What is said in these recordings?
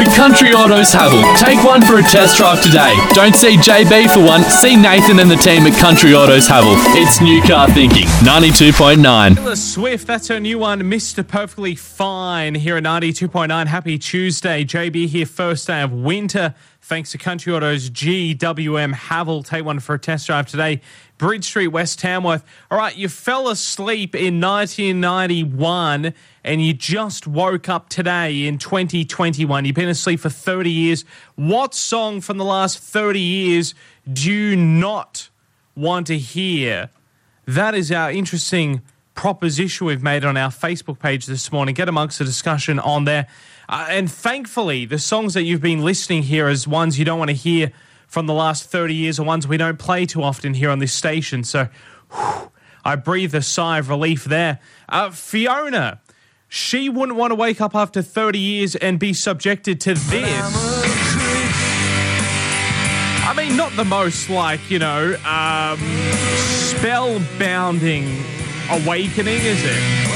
The Country Autos Haval. Take one for a test drive today. Don't see JB for one, see Nathan and the team at Country Autos Haval. It's new car thinking. 92.9. Taylor Swift, that's her new one, Mr. Perfectly Fine, here at 92.9. Happy Tuesday. JB here, first day of winter. Thanks to Country Autos GWM Haval. Take one for a test drive today. Bridge Street, West Tamworth. All right, you fell asleep in 1991 and you just woke up today in 2021. You've been asleep for 30 years. What song from the last 30 years do you not want to hear? That is our interesting proposition we've made on our Facebook page this morning. Get amongst the discussion on there. Uh, and thankfully, the songs that you've been listening here as ones you don't want to hear from the last 30 years are ones we don't play too often here on this station. So whew, I breathe a sigh of relief there. Uh, Fiona, she wouldn't want to wake up after 30 years and be subjected to this. I mean, not the most like, you know, um, spellbounding awakening, is it?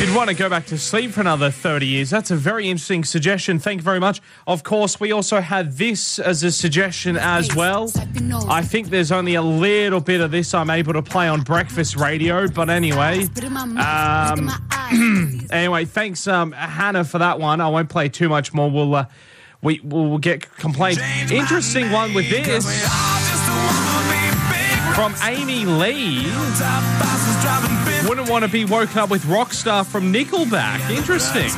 You'd want to go back to sleep for another 30 years. That's a very interesting suggestion. Thank you very much. Of course, we also had this as a suggestion as well. I think there's only a little bit of this I'm able to play on breakfast radio, but anyway. Um, anyway, thanks, um, Hannah, for that one. I won't play too much more. We'll. Uh, we will get complaints. Interesting one with this from Amy Lee. Wouldn't want to be woken up with Rockstar from Nickelback. Interesting.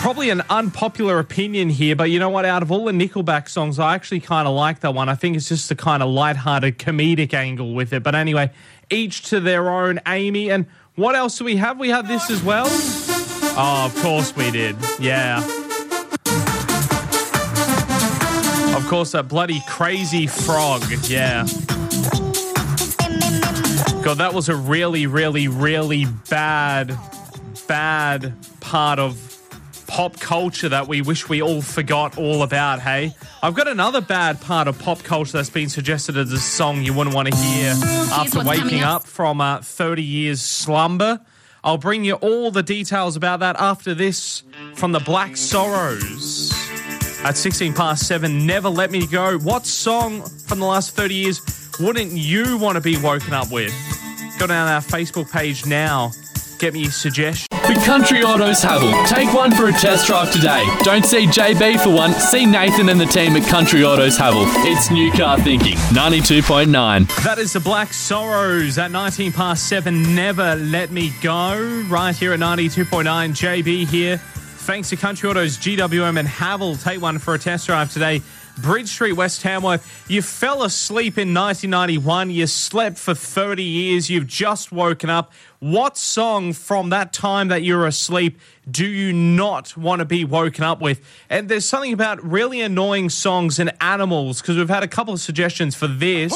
Probably an unpopular opinion here, but you know what? Out of all the Nickelback songs, I actually kind of like that one. I think it's just a kind of light-hearted comedic angle with it. But anyway, each to their own, Amy. And what else do we have? We have this as well. Oh, of course we did. Yeah. Of course, that bloody crazy frog. Yeah. God, that was a really, really, really bad, bad part of pop culture that we wish we all forgot all about, hey? I've got another bad part of pop culture that's been suggested as a song you wouldn't want to hear after waking up from uh, 30 years slumber. I'll bring you all the details about that after this from the Black Sorrows. At 16 past 7, Never Let Me Go. What song from the last 30 years wouldn't you want to be woken up with? Go down our Facebook page now. Get me your suggestion. The Country Autos Haval. Take one for a test drive today. Don't see JB for one, see Nathan and the team at Country Autos Haval. It's new car thinking. 92.9. That is the Black Sorrows at 19 past 7. Never Let Me Go. Right here at 92.9. JB here. Thanks to Country Autos, GWM, and Haval. Take one for a test drive today. Bridge Street, West Tamworth. You fell asleep in 1991. You slept for 30 years. You've just woken up. What song from that time that you were asleep do you not want to be woken up with? And there's something about really annoying songs and animals because we've had a couple of suggestions for this.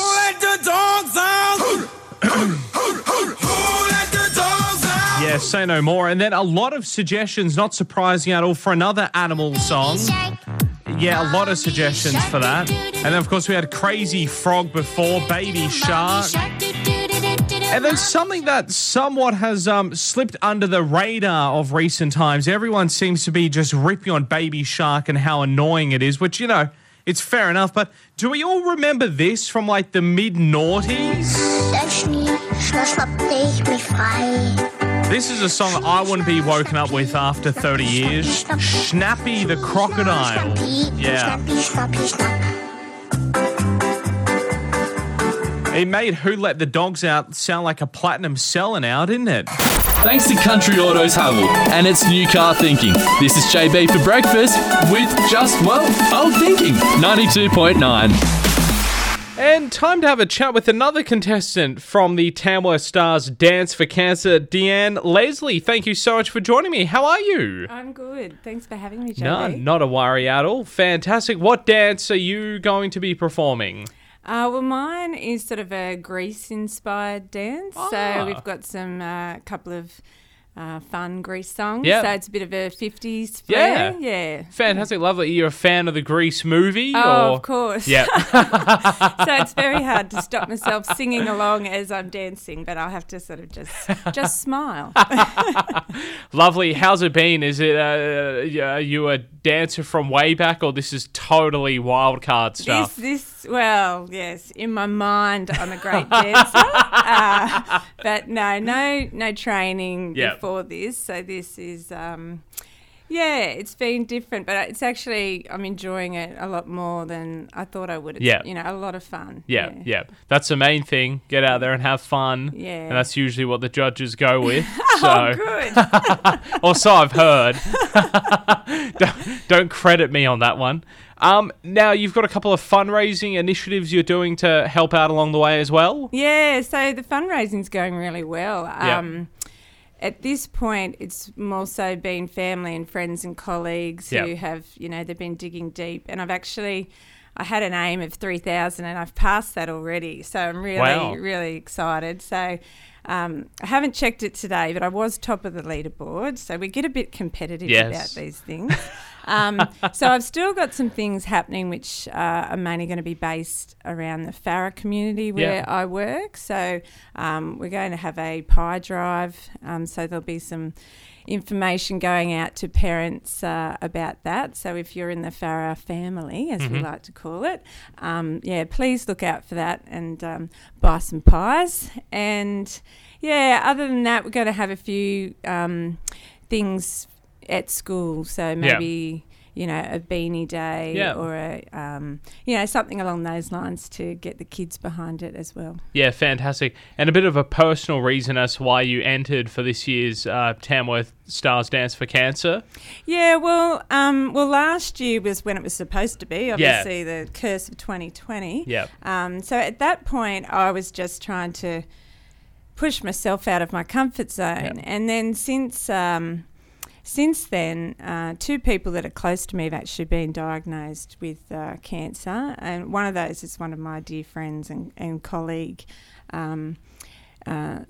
Say no more. And then a lot of suggestions, not surprising at all, for another animal song. Yeah, a lot of suggestions for that. And then, of course, we had Crazy Frog before, Baby Shark. And then something that somewhat has um, slipped under the radar of recent times. Everyone seems to be just ripping on Baby Shark and how annoying it is, which, you know, it's fair enough. But do we all remember this from like the mid noughties? This is a song I wouldn't be woken up with after 30 years. Schnappi the Crocodile. Yeah. It made Who Let the Dogs Out sound like a platinum selling out, didn't it? Thanks to Country Autos Haval and its new car thinking. This is JB for breakfast with just, well, old thinking. 92.9. And time to have a chat with another contestant from the Tamworth Stars Dance for Cancer, Deanne Leslie. Thank you so much for joining me. How are you? I'm good. Thanks for having me, JB. No, not a worry at all. Fantastic. What dance are you going to be performing? Uh, well, mine is sort of a Grease-inspired dance. Ah. So we've got some uh, couple of uh, fun Grease song. Yeah. So it's a bit of a 50s flair. Yeah. Yeah. Fantastic, lovely. You're a fan of the Grease movie? Oh, or? of course. Yeah. so it's very hard to stop myself singing along as I'm dancing, but I'll have to sort of just just smile. Lovely. How's it been? Is it uh, are you a dancer from way back, or this is totally wild card stuff? This, this, well, yes, in my mind, I'm a great dancer, uh, but no, no, no training Yep. before this. So this is, um, yeah, it's been different, but it's actually I'm enjoying it a lot more than I thought I would. It's, Yeah. you know, a lot of fun. yeah, yeah, That's the main thing. Get out there and have fun. Yeah. And that's usually what the judges go with. So, Oh, good. or so I've heard. don't, don't credit me on that one. Um, now you've got a couple of fundraising initiatives you're doing to help out along the way as well. Yeah, so the fundraising's going really well. Yeah. Um, at this point, it's more so been family and friends and colleagues Yeah. who have, you know, they've been digging deep. And I've actually, I had an aim of 3,000 and I've passed that already. So I'm really, Wow. really excited. So um, I haven't checked it today, but I was top of the leaderboard. So we get a bit competitive Yes. about these things. um, so I've still got some things happening which uh, are mainly going to be based around the Farrer community where Yeah. I work. So um, we're going to have a pie drive. Um, so there'll be some information going out to parents uh, about that. So if you're in the Farrer family, as we like to call it, um, yeah, please look out for that and um, buy some pies. And yeah, other than that, we're going to have a few um, things at school. So maybe. You know, a beanie day Yeah. or a, um, you know, something along those lines to get the kids behind it as well. Yeah, fantastic. And a bit of a personal reason as to why you entered for this year's uh, Tamworth Stars Dance for Cancer. Yeah, well, um, well, last year was when it was supposed to be. Obviously, the curse of 2020. Yeah. Um, so at that point, I was just trying to push myself out of my comfort zone, Yeah. and then since um, since then, uh, two people that are close to me have actually been diagnosed with uh, cancer, and one of those is one of my dear friends and, and colleague. Um, uh,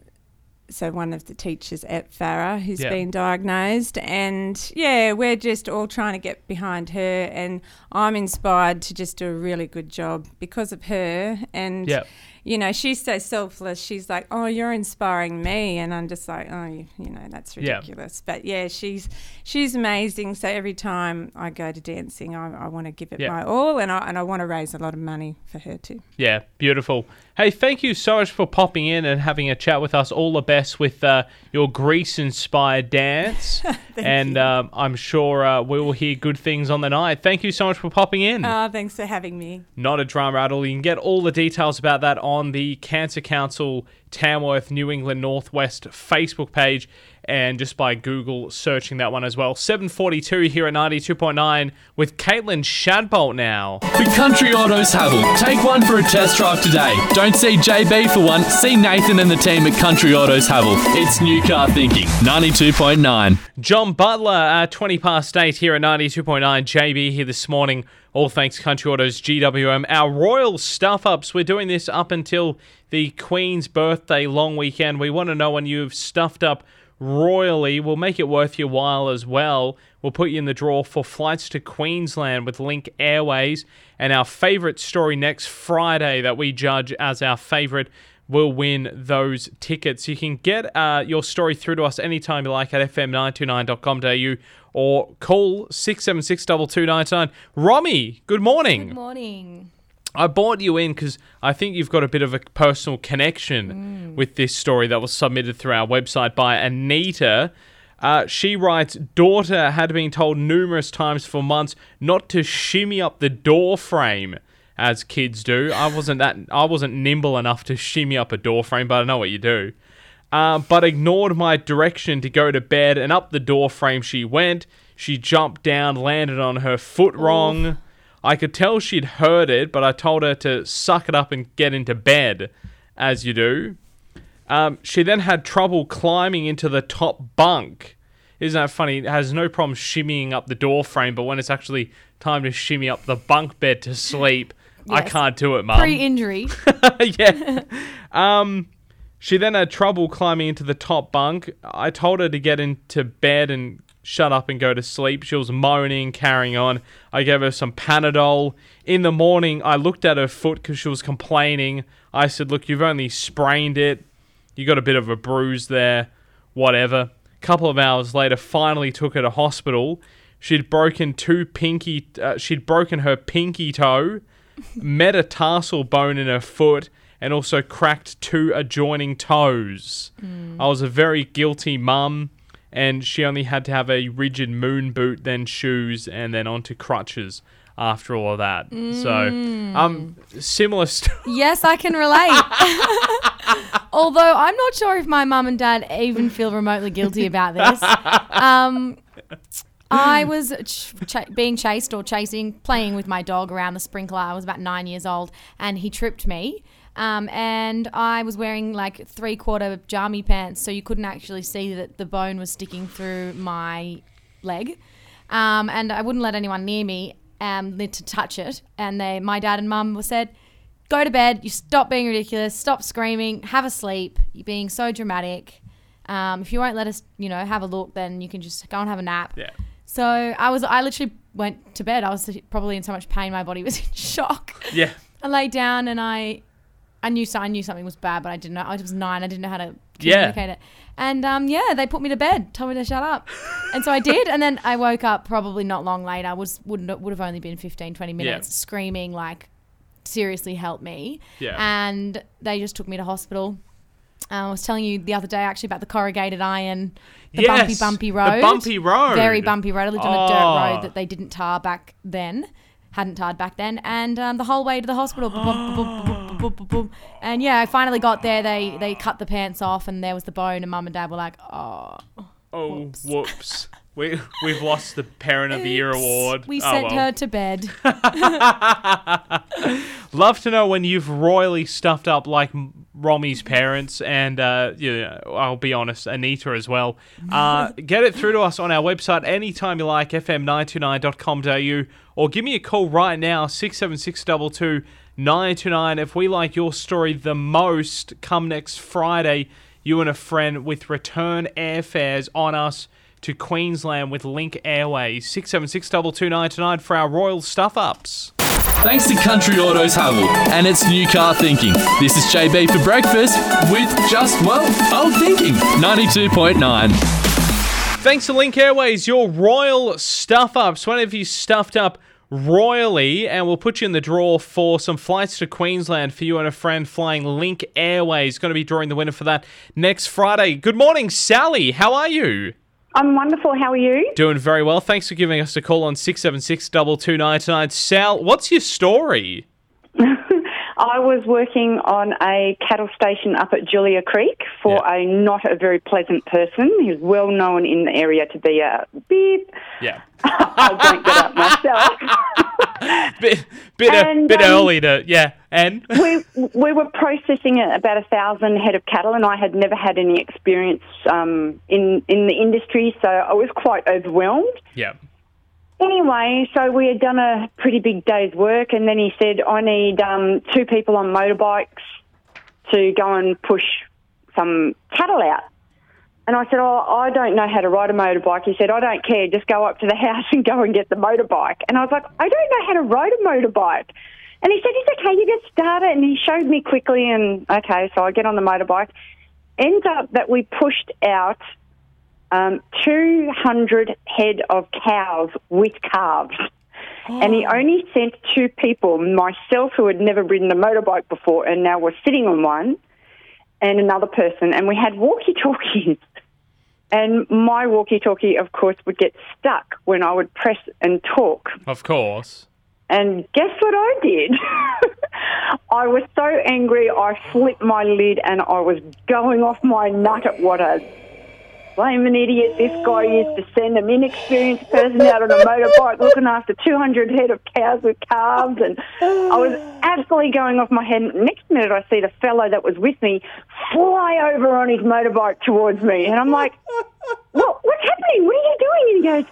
so one of the teachers at Farrer who's Yeah. been diagnosed, and yeah, we're just all trying to get behind her, and I'm inspired to just do a really good job because of her, and Yeah. You know she's so selfless. She's like, oh, you're inspiring me, and I'm just like, oh, you, you know, that's Yeah. ridiculous. But yeah, she's she's amazing. So every time I go to dancing, I, I want to give it Yeah. my all, and I and I want to raise a lot of money for her too. Yeah, beautiful. Hey, thank you so much for popping in and having a chat with us. All the best with uh, your Grease inspired dance, and um, I'm sure uh, we will hear good things on the night. Thank you so much for popping in. Oh, thanks for having me. Not a drama at all. You can get all the details about that on the Cancer Council Tamworth New England Northwest Facebook page and just by Google searching that one as well. 742 here at 92.9 with Caitlin Shadbolt now. The Country Autos Haval. Take one for a test drive today. Don't see JB for one. See Nathan and the team at Country Autos Haval. It's new car thinking. 92.9. John Butler at 20 past 8 here at 92.9. JB here this morning. All thanks Country Autos GWM. Our royal stuff ups. We're doing this up until the Queen's birthday long weekend. We want to know when you've stuffed up royally. We'll make it worth your while as well. We'll put you in the draw for flights to Queensland with Link Airways. And our favourite story next Friday that we judge as our favourite will win those tickets. You can get uh, your story through to us anytime you like at fm929.com.au or call 676 2299. Romy, good morning. Good morning. I bought you in because I think you've got a bit of a personal connection with this story that was submitted through our website by Anita. Uh, she writes, daughter had been told numerous times for months not to shimmy up the door frame as kids do. I wasn't that I wasn't nimble enough to shimmy up a door frame, but I know what you do. Uh, but ignored my direction to go to bed, and up the door frame she went. She jumped down, landed on her foot wrong. I could tell she'd heard it, but I told her to suck it up and get into bed, as you do. Um, she then had trouble climbing into the top bunk. Isn't that funny? It has no problem shimmying up the door frame, but when it's actually time to shimmy up the bunk bed to sleep, I can't do it, Mum. Pre-injury. yeah. Um, She then had trouble climbing into the top bunk. I told her to get into bed and shut up and go to sleep. She was moaning, carrying on. I gave her some Panadol. In the morning, I looked at her foot because she was complaining. I said, Look, you've only sprained it. You got a bit of a bruise there. Whatever. couple of hours later, finally took her to hospital. She'd broken two pinky. Uh, she'd broken her pinky toe, metatarsal bone in her foot, and also cracked two adjoining toes. I was a very guilty mum, and she only had to have a rigid moon boot, then shoes, and then onto crutches after all of that. So, um, similar story. Yes, I can relate. Although I'm not sure if my mum and dad even feel remotely guilty about this. Um, I was ch- being chased or chasing, playing with my dog around the sprinkler. I was about nine years old, and he tripped me. Um, and I was wearing like three quarter jammy pants, so you couldn't actually see that the bone was sticking through my leg. Um, and I wouldn't let anyone near me um, to touch it. And they, my dad and mum said, go to bed. You stop being ridiculous. Stop screaming. Have a sleep. You're being so dramatic. Um, if you won't let us, you know, have a look, then you can just go and have a nap. Yeah. So I was, I literally went to bed. I was probably in so much pain, my body was in shock. Yeah. I laid down and I, I knew, so I knew something was bad, but I didn't know. I was nine. I didn't know how to Yeah. communicate it. And um, yeah, they put me to bed, told me to shut up, and so I did. And then I woke up probably not long later. Was would would have only been 15, 20 minutes, screaming like, seriously, help me. Yeah. And they just took me to hospital. Uh, I was telling you the other day actually about the corrugated iron, the bumpy, Yes, bumpy the road. bumpy road. Very bumpy road. I lived on a Oh. dirt road that they didn't tar back then, hadn't tarred back then. And um, the whole way to the hospital. boop, boop, boop. And yeah, I finally got there. They they cut the pants off and there was the bone. And mum and dad were like, oh. Oh, whoops. We, we've lost the Parent of the Year award. We Oh, sent well. her to bed. Love to know when you've royally stuffed up like Romy's parents and, uh, yeah, I'll be honest, Anita as well. Uh, get it through to us on our website anytime you like, fm929.com.au, or give me a call right now, 67622 929. If we like your story the most, come next Friday, you and a friend with return airfares on us to Queensland with Link Airways. 67622 for our royal stuff ups. Thanks to Country Autos Haval and its new car thinking. This is JB for breakfast with just, well, old thinking. 92.9. Thanks to Link Airways, your royal stuff ups. When have you stuffed up royally? And we'll put you in the draw for some flights to Queensland for you and a friend flying Link Airways. Going to be drawing the winner for that next Friday. Good morning, Sally. How are you? I'm wonderful. How are you? Doing very well. Thanks for giving us a call on 676 2299. Sal, what's your story? I was working on a cattle station up at Julia Creek for Yeah. a not a very pleasant person. He was well known in the area to be a beep. Yeah. I don't get up myself. Bit, bit, And, bit um, early to, yeah. And? we we were processing about a thousand head of cattle, and I had never had any experience um, in in the industry, so I was quite overwhelmed. yeah. Anyway, so we had done a pretty big day's work, and then he said, I need um, two people on motorbikes to go and push some cattle out. And I said, Oh, I don't know how to ride a motorbike. He said, I don't care, just go up to the house and go and get the motorbike. And I was like, I don't know how to ride a motorbike. And he said, It's okay, you get started. And he showed me quickly, and okay, so I get on the motorbike. Ends up that we pushed out um, 200 head of cows with calves. And he only sent two people, myself, who had never ridden a motorbike before and now was sitting on one, and another person. And we had walkie talkies. And my walkie talkie, of course, would get stuck when I would press and talk. Of course. And guess what I did? I was so angry, I flipped my lid and I was going off my nut at what a blaming idiot this guy is to send an inexperienced person out on a motorbike looking after 200 head of cows with calves. And I was absolutely going off my head. Next minute, I see the fellow that was with me fly over on his motorbike towards me. And I'm like, what, what's happening? What are you doing? And he goes,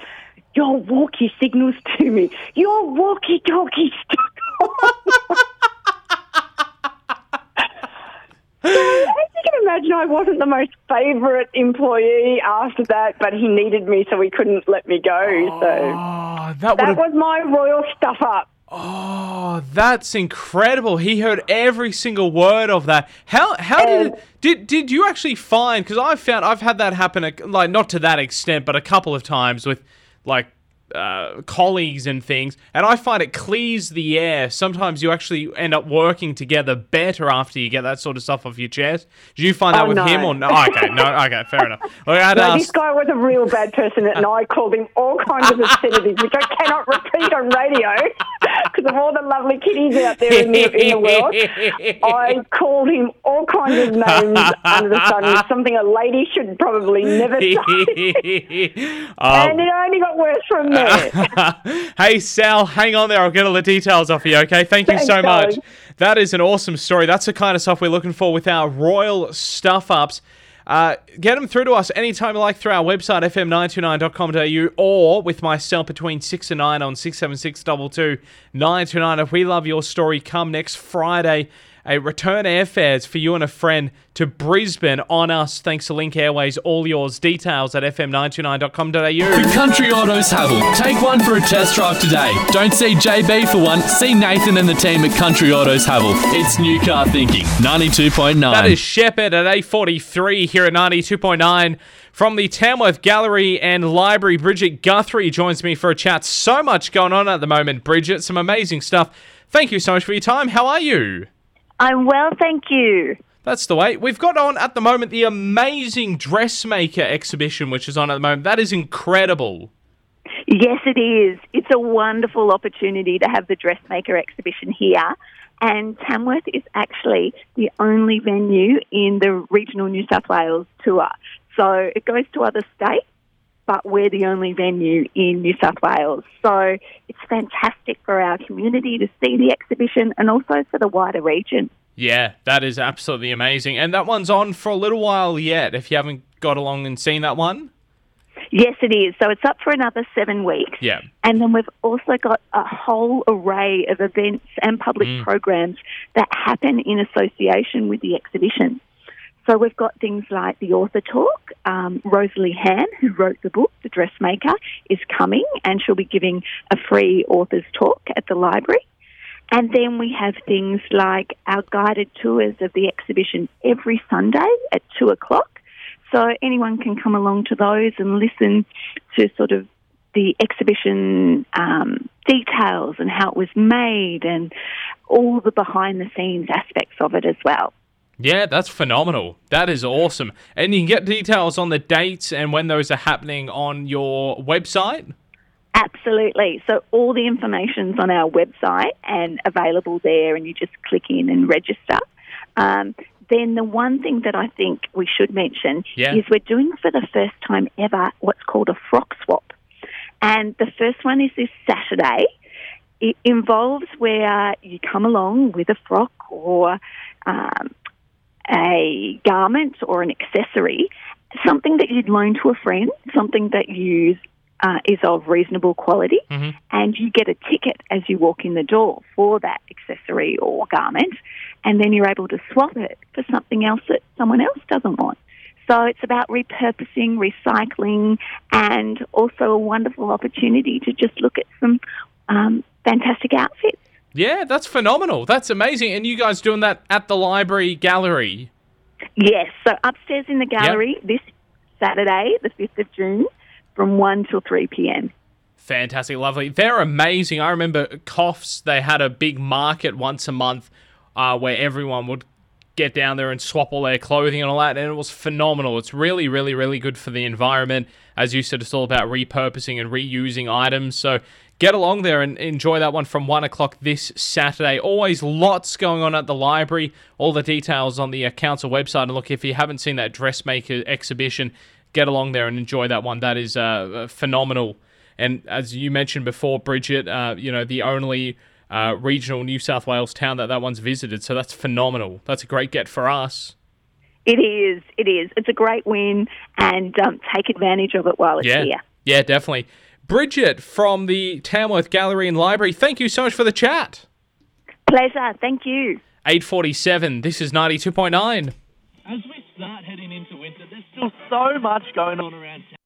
your walkie signals to me. Your walkie talkie stuck on. So, as you can imagine I wasn't the most favourite employee after that, but he needed me, so he couldn't let me go. So Oh, that that was my royal stuff up. Oh, that's incredible. He heard every single word of that. How how did And- did did you actually find? Because I've found I've had that happen, like not to that extent, but a couple of times with like. Uh, colleagues and things, and I find it clears the air. Sometimes you actually end up working together better after you get that sort of stuff off your chest. Did you find that Oh, with no. him or no? Okay, no, okay, fair enough. Had No, this guy was a real bad person, and I called him all kinds of obscenities, which I cannot repeat on radio because of all the lovely kitties out there in the, in the world. I called him all kinds of names under the sun, something a lady should probably never say. Um, and it only got worse from there. hey Sal, hang on there. I'll get all the details off you. Okay, thank you Thanks, so much. That is an awesome story. That's the kind of stuff we're looking for with our royal stuff ups. Uh, get them through to us anytime you like through our website fm929.com.au or with myself between 6 and 9 on 676 929. If we love your story, come next Friday. A return airfares for you and a friend to Brisbane on us. Thanks to Link Airways. All yours. Details at fm929.com.au. The Country Autos Haval. Take one for a test drive today. Don't see JB for one. See Nathan and the team at Country Autos Haval. It's new car thinking. 92.9. That is Shepherd at 8.43 here at 92.9. From the Tamworth Gallery and Library, Bridget Guthrie joins me for a chat. So much going on at the moment, Bridget. Some amazing stuff. Thank you so much for your time. How are you? I'm well, thank you. That's the way. We've got on at the moment the amazing dressmaker exhibition, which is on at the moment. That is incredible. Yes, it is. It's a wonderful opportunity to have the dressmaker exhibition here. And Tamworth is actually the only venue in the regional New South Wales tour. So it goes to other states, but we're the only venue in New South Wales. So it's fantastic for our community to see the exhibition and also for the wider region. Yeah, that is absolutely amazing. And that one's on for a little while yet, if you haven't got along and seen that one. Yes, it is. So it's up for another seven weeks. Yeah. And then we've also got a whole array of events and public Mm. programs that happen in association with the exhibition. So we've got things like the author talk. Um, Rosalie Ham, who wrote the book, The Dressmaker, is coming and she'll be giving a free author's talk at the library. And then we have things like our guided tours of the exhibition every Sunday at two o'clock. So anyone can come along to those and listen to sort of the exhibition um, details and how it was made and all the behind the scenes aspects of it as well. Yeah, that's phenomenal. That is awesome. And you can get details on the dates and when those are happening on your website. Absolutely. So all the information's on our website and available there, and you just click in and register. Um, then the one thing that I think we should mention Yeah. is we're doing for the first time ever what's called a frock swap. And the first one is this Saturday. It involves where you come along with a frock or um, a garment or an accessory, something that you'd loan to a friend, something that you uh, is of reasonable quality, and you get a ticket as you walk in the door for that accessory or garment, and then you're able to swap it for something else that someone else doesn't want. So it's about repurposing, recycling, and also a wonderful opportunity to just look at some um, fantastic outfits. Yeah, that's phenomenal. That's amazing. And you guys doing that at the library gallery? Yes, so upstairs in the gallery this Saturday, the 5th of June, from 1 till 3 p.m. Fantastic, lovely. They're amazing. I remember Coffs, they had a big market once a month uh, where everyone would get down there and swap all their clothing and all that, and it was phenomenal. It's really, really, really good for the environment. As you said, it's all about repurposing and reusing items. So get along there and enjoy that one from one o'clock this Saturday. Always lots going on at the library. All the details on the uh, council website. And look, if you haven't seen that dressmaker exhibition, get along there and enjoy that one. That is uh, phenomenal. And as you mentioned before, Bridget, uh, you know, the only uh, regional New South Wales town that that one's visited. So that's phenomenal. That's a great get for us. It is, it is. It's a great win, and um, take advantage of it while it's yeah. here. Yeah, definitely. Bridget from the Tamworth Gallery and Library, thank you so much for the chat. Pleasure. Thank you. 847, this is 92.9. As we start heading into winter. There's still so much going on around town.